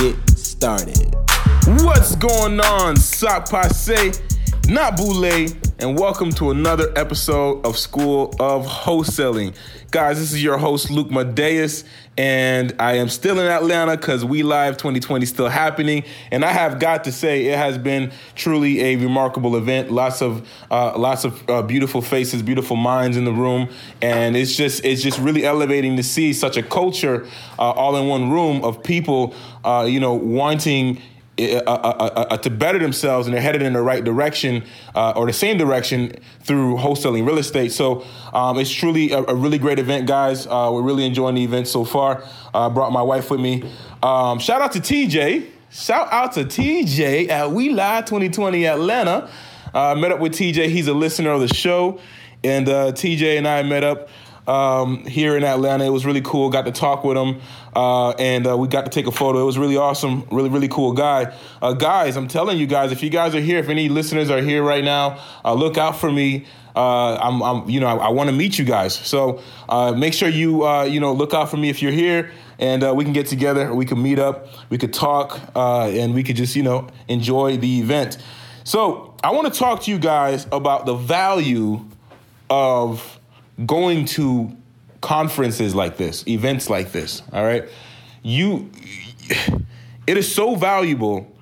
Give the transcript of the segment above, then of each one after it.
get started. What's going on, Sak pase? N'ap boule, and welcome to another episode of School of Wholesaling. Guys, this is your host, Luc Madeus, and I am still in Atlanta because We Live 2020 is still happening. And I have got to say, it has been truly a remarkable event. Lots of uh, lots of uh, beautiful faces, beautiful minds in the room, and it's just it's just really elevating to see such a culture uh, all in one room of people, uh, you know, wanting uh, uh, uh, to better themselves and they're headed in the right direction uh, or the same direction through wholesaling real estate. So um, it's truly a, a, really great event, guys. Uh, we're really enjoying the event so far. I brought my wife with me. Um, shout out to TJ. Shout out to TJ at We Live 2020 Atlanta. I met up with TJ. He's a listener of the show. And TJ and I met up um, here in Atlanta. It was really cool. Got to talk with him, uh, and uh, we got to take a photo. It was really awesome. Really, really cool guy. Uh, guys, I'm telling you guys, if you guys are here, if any listeners are here right now, uh, look out for me. Uh, I'm, I'm, you know, I, I want to meet you guys. So uh, make sure you, you know, look out for me if you're here and we can get together. We can meet up. We could talk, and we could just, you know, enjoy the event. So I want to talk to you guys about the value of going to conferences like this, events like this, all right? You it is so valuable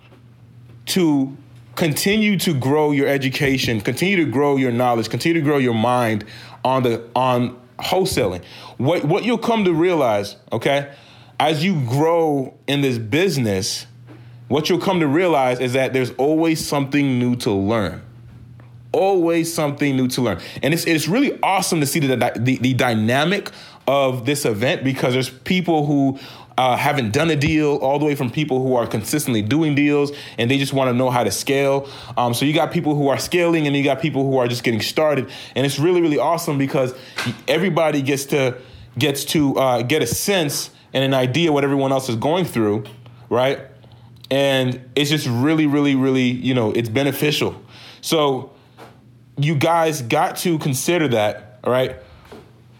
to continue to grow your education, continue to grow your knowledge, continue to grow your mind on the on wholesaling. What what you'll come to realize, okay, as you grow in this business, what you'll come to realize is that there's always something new to learn always something new to learn. And it's, it's really awesome to see the, the, the dynamic of this event because there's people who uh, haven't done a deal, all the way from people who are consistently doing deals and they just want to know how to scale. Um, so you got people who are scaling and you got people who are just getting started, and it's really really awesome because everybody gets to gets to uh, get a sense and an idea what everyone else is going through, right? And it's just really really really you know it's beneficial. So you guys got to consider that, right?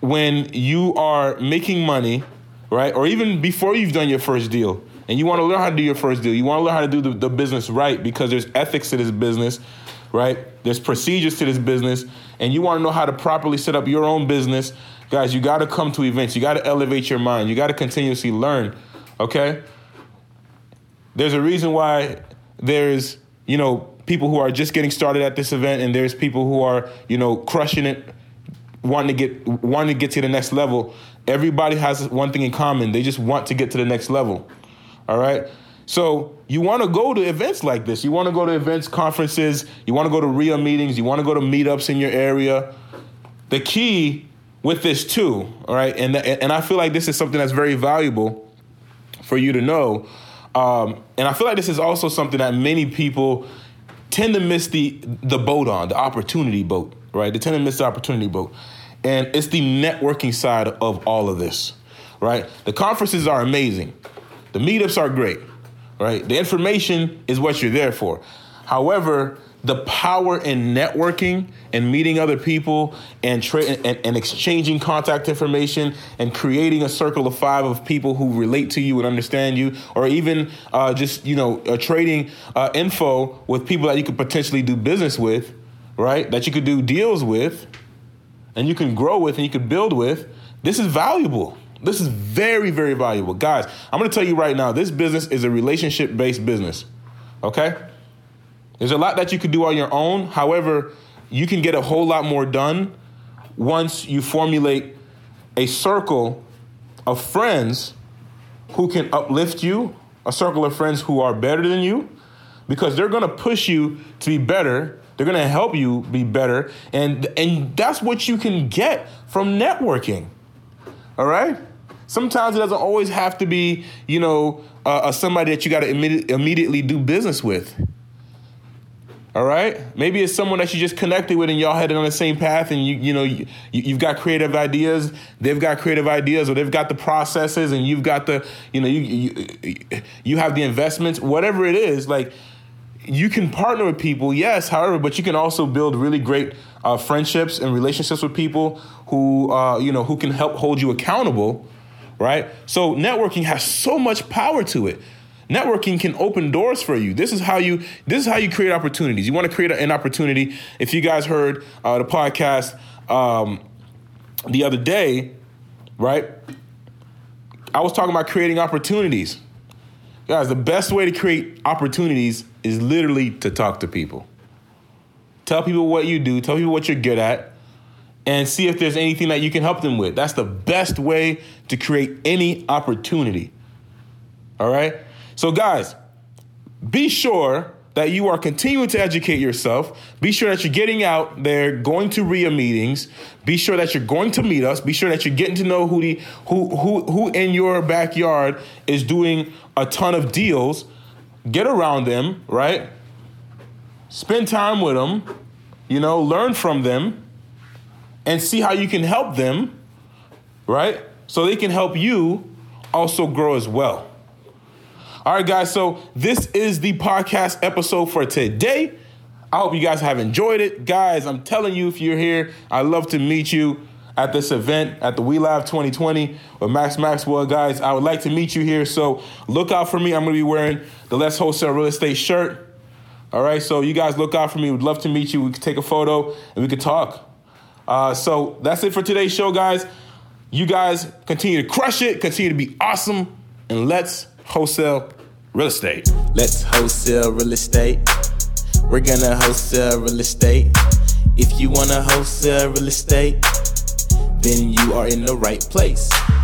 When you are making money, right? Or even before you've done your first deal and you want to learn how to do your first deal, you want to learn how to do the, the business right because there's ethics to this business, right? There's procedures to this business, and you want to know how to properly set up your own business. Guys, you got to come to events. You got to elevate your mind. You got to continuously learn, okay? There's a reason why there's, you know, people who are just getting started at this event, and there's people who are, you know, crushing it, wanting to get wanting to get to the next level. Everybody has one thing in common: they just want to get to the next level. All right. So you want to go to events like this. You want to go to events, conferences. You want to go to real meetings. You want to go to meetups in your area. The key with this too, all right, and and I feel like this is something that's very valuable for you to know. Um, and I feel like this is also something that many people tend to miss the the boat on the opportunity boat, right? They tend to miss the opportunity boat, and it's the networking side of all of this, right? The conferences are amazing, the meetups are great, right? The information is what you're there for. However, the power in networking and meeting other people and, tra- and, and, exchanging contact information and creating a circle of five of people who relate to you and understand you, or even uh, just you know uh, trading uh, info with people that you could potentially do business with, right? That you could do deals with, and you can grow with and you can build with. This is valuable. This is very very valuable, guys. I'm going to tell you right now. This business is a relationship based business. Okay there's a lot that you could do on your own. However, you can get a whole lot more done once you formulate a circle of friends who can uplift you, a circle of friends who are better than you, because they're gonna push you to be better. They're gonna help you be better. And, and that's what you can get from networking. All right? Sometimes it doesn't always have to be, you know, uh, somebody that you got to immediate, immediately do business with. All right. Maybe it's someone that you just connected with and y'all headed on the same path and you, you know, you, you've got creative ideas. They've got creative ideas or they've got the processes and you've got the, you know, you, you, you have the investments, whatever it is. Like you can partner with people, yes, however, but you can also build really great uh, friendships and relationships with people who, uh, you know, who can help hold you accountable. Right. So networking has so much power to it. Networking can open doors for you. This is how you this is how you create opportunities. You want to create an opportunity. If you guys heard uh, the podcast um, the other day, right? I was talking about creating opportunities. Guys, the best way to create opportunities is literally to talk to people. Tell people what you do, tell people what you're good at, and see if there's anything that you can help them with. That's the best way to create any opportunity. All right? So, guys, be sure that you are continuing to educate yourself. Be sure that you're getting out there, going to RIA meetings. Be sure that you're going to meet us. Be sure that you're getting to know who the who who who in your backyard is doing a ton of deals. Get around them, right? Spend time with them, you know, learn from them and see how you can help them, right? So they can help you also grow as well. All right, guys. So this is the podcast episode for today. I hope you guys have enjoyed it. Guys, I'm telling you, if you're here, I'd love to meet you at this event at the We Live 2020 with Max Maxwell. Guys, I would like to meet you here. So look out for me. I'm going to be wearing the Let's Wholesale Real Estate shirt. All right, so you guys look out for me. We'd love to meet you. We could take a photo and we could talk. Uh, so that's it for today's show, guys. You guys continue to crush it, continue to be awesome, and let's wholesale real estate. Let's wholesale real estate. We're gonna wholesale real estate. If you wanna wholesale real estate, then you are in the right place.